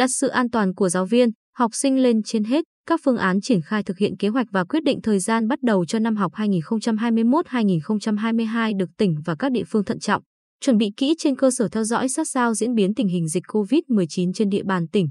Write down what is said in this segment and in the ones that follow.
đặt sự an toàn của giáo viên, học sinh lên trên hết, các phương án triển khai thực hiện kế hoạch và quyết định thời gian bắt đầu cho năm học 2021-2022 được tỉnh và các địa phương thận trọng, chuẩn bị kỹ trên cơ sở theo dõi sát sao diễn biến tình hình dịch COVID-19 trên địa bàn tỉnh.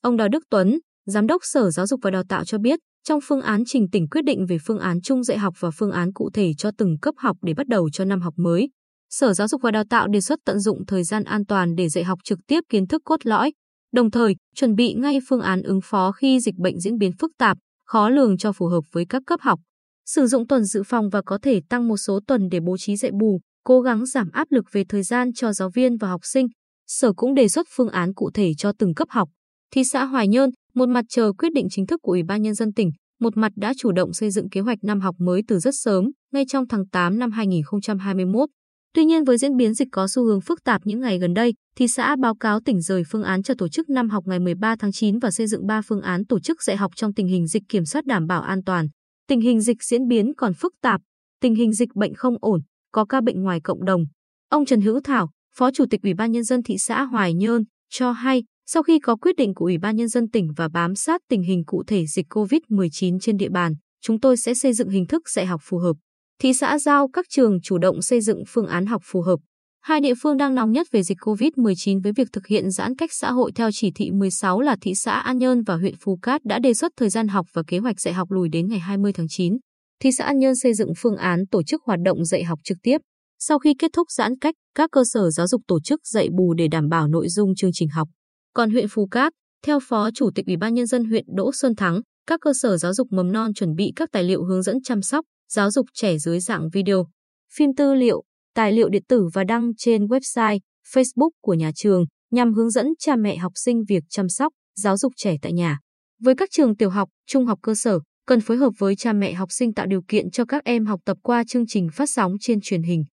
Ông Đào Đức Tuấn, Giám đốc Sở Giáo dục và Đào tạo cho biết, trong phương án trình tỉnh quyết định về phương án chung dạy học và phương án cụ thể cho từng cấp học để bắt đầu cho năm học mới. Sở Giáo dục và Đào tạo đề xuất tận dụng thời gian an toàn để dạy học trực tiếp kiến thức cốt lõi, đồng thời chuẩn bị ngay phương án ứng phó khi dịch bệnh diễn biến phức tạp, khó lường cho phù hợp với các cấp học. Sử dụng tuần dự phòng và có thể tăng một số tuần để bố trí dạy bù, cố gắng giảm áp lực về thời gian cho giáo viên và học sinh. Sở cũng đề xuất phương án cụ thể cho từng cấp học. Thị xã Hoài Nhơn, một mặt chờ quyết định chính thức của Ủy ban Nhân dân tỉnh, một mặt đã chủ động xây dựng kế hoạch năm học mới từ rất sớm, ngay trong tháng 8 năm 2021. Tuy nhiên với diễn biến dịch có xu hướng phức tạp những ngày gần đây, thị xã báo cáo tỉnh rời phương án cho tổ chức năm học ngày 13 tháng 9 và xây dựng 3 phương án tổ chức dạy học trong tình hình dịch kiểm soát đảm bảo an toàn. Tình hình dịch diễn biến còn phức tạp, tình hình dịch bệnh không ổn, có ca bệnh ngoài cộng đồng. Ông Trần Hữu Thảo, Phó Chủ tịch Ủy ban Nhân dân thị xã Hoài Nhơn, cho hay sau khi có quyết định của Ủy ban Nhân dân tỉnh và bám sát tình hình cụ thể dịch COVID-19 trên địa bàn, chúng tôi sẽ xây dựng hình thức dạy học phù hợp. Thị xã giao các trường chủ động xây dựng phương án học phù hợp. Hai địa phương đang nóng nhất về dịch COVID-19 với việc thực hiện giãn cách xã hội theo chỉ thị 16 là thị xã An Nhơn và huyện Phú Cát đã đề xuất thời gian học và kế hoạch dạy học lùi đến ngày 20 tháng 9. Thị xã An Nhơn xây dựng phương án tổ chức hoạt động dạy học trực tiếp. Sau khi kết thúc giãn cách, các cơ sở giáo dục tổ chức dạy bù để đảm bảo nội dung chương trình học. Còn huyện Phú Cát, theo Phó Chủ tịch Ủy ban Nhân dân huyện Đỗ Xuân Thắng, các cơ sở giáo dục mầm non chuẩn bị các tài liệu hướng dẫn chăm sóc, giáo dục trẻ dưới dạng video, phim tư liệu, tài liệu điện tử và đăng trên website, Facebook của nhà trường nhằm hướng dẫn cha mẹ học sinh việc chăm sóc, giáo dục trẻ tại nhà. Với các trường tiểu học, trung học cơ sở, cần phối hợp với cha mẹ học sinh tạo điều kiện cho các em học tập qua chương trình phát sóng trên truyền hình.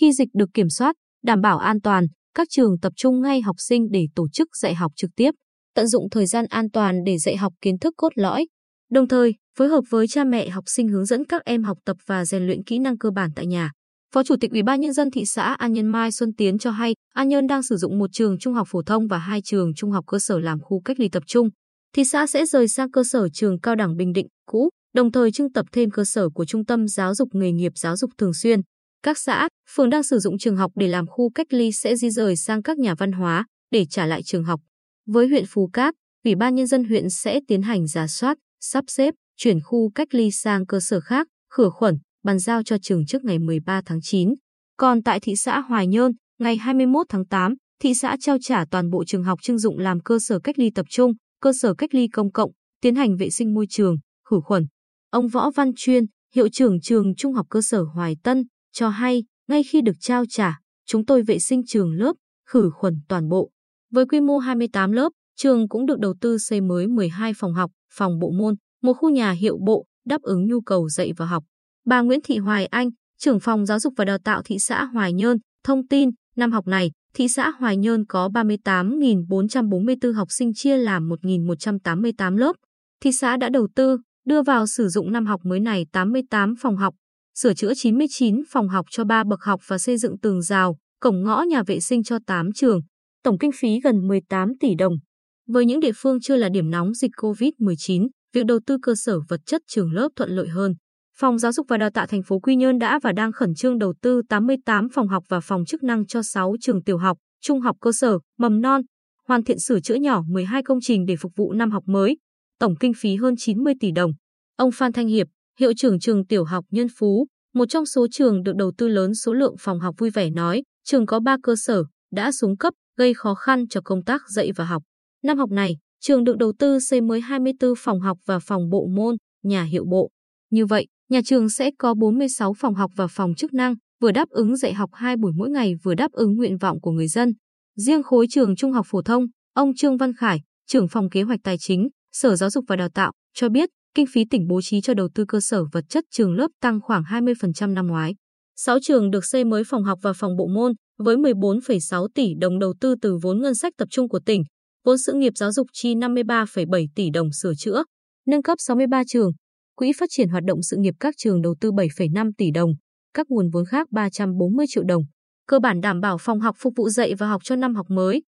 Khi dịch được kiểm soát, đảm bảo an toàn, các trường tập trung ngay học sinh để tổ chức dạy học trực tiếp, tận dụng thời gian an toàn để dạy học kiến thức cốt lõi. Đồng thời, phối hợp với cha mẹ học sinh hướng dẫn các em học tập và rèn luyện kỹ năng cơ bản tại nhà. Phó Chủ tịch Ủy ban nhân dân thị xã An Nhơn Mai Xuân Tiến cho hay, An Nhơn đang sử dụng một trường trung học phổ thông và hai trường trung học cơ sở làm khu cách ly tập trung. Thị xã sẽ rời sang cơ sở trường cao đẳng Bình Định cũ, đồng thời trưng tập thêm cơ sở của Trung tâm Giáo dục nghề nghiệp giáo dục thường xuyên. Các xã, phường đang sử dụng trường học để làm khu cách ly sẽ di rời sang các nhà văn hóa để trả lại trường học. Với huyện Phú Cát, Ủy ban Nhân dân huyện sẽ tiến hành giả soát, sắp xếp, chuyển khu cách ly sang cơ sở khác, khử khuẩn, bàn giao cho trường trước ngày 13 tháng 9. Còn tại thị xã Hoài Nhơn, ngày 21 tháng 8, thị xã trao trả toàn bộ trường học trưng dụng làm cơ sở cách ly tập trung, cơ sở cách ly công cộng, tiến hành vệ sinh môi trường, khử khuẩn. Ông Võ Văn Chuyên, hiệu trưởng trường Trung học cơ sở Hoài Tân, cho hay, ngay khi được trao trả, chúng tôi vệ sinh trường lớp, khử khuẩn toàn bộ. Với quy mô 28 lớp, trường cũng được đầu tư xây mới 12 phòng học, phòng bộ môn, một khu nhà hiệu bộ, đáp ứng nhu cầu dạy và học. Bà Nguyễn Thị Hoài Anh, trưởng phòng giáo dục và đào tạo thị xã Hoài Nhơn, thông tin, năm học này, thị xã Hoài Nhơn có 38.444 học sinh chia làm 1.188 lớp. Thị xã đã đầu tư, đưa vào sử dụng năm học mới này 88 phòng học, sửa chữa 99 phòng học cho 3 bậc học và xây dựng tường rào, cổng ngõ nhà vệ sinh cho 8 trường. Tổng kinh phí gần 18 tỷ đồng. Với những địa phương chưa là điểm nóng dịch COVID-19, việc đầu tư cơ sở vật chất trường lớp thuận lợi hơn. Phòng Giáo dục và Đào tạo thành phố Quy Nhơn đã và đang khẩn trương đầu tư 88 phòng học và phòng chức năng cho 6 trường tiểu học, trung học cơ sở, mầm non, hoàn thiện sửa chữa nhỏ 12 công trình để phục vụ năm học mới, tổng kinh phí hơn 90 tỷ đồng. Ông Phan Thanh Hiệp, hiệu trưởng trường tiểu học Nhân Phú, một trong số trường được đầu tư lớn số lượng phòng học vui vẻ nói, trường có 3 cơ sở, đã xuống cấp, gây khó khăn cho công tác dạy và học. Năm học này, trường được đầu tư xây mới 24 phòng học và phòng bộ môn, nhà hiệu bộ. Như vậy, nhà trường sẽ có 46 phòng học và phòng chức năng, vừa đáp ứng dạy học 2 buổi mỗi ngày vừa đáp ứng nguyện vọng của người dân. Riêng khối trường trung học phổ thông, ông Trương Văn Khải, trưởng phòng kế hoạch tài chính, Sở Giáo dục và Đào tạo, cho biết kinh phí tỉnh bố trí cho đầu tư cơ sở vật chất trường lớp tăng khoảng 20% năm ngoái. 6 trường được xây mới phòng học và phòng bộ môn, với 14,6 tỷ đồng đầu tư từ vốn ngân sách tập trung của tỉnh, vốn sự nghiệp giáo dục chi 53,7 tỷ đồng sửa chữa, nâng cấp 63 trường, quỹ phát triển hoạt động sự nghiệp các trường đầu tư 7,5 tỷ đồng, các nguồn vốn khác 340 triệu đồng. Cơ bản đảm bảo phòng học phục vụ dạy và học cho năm học mới,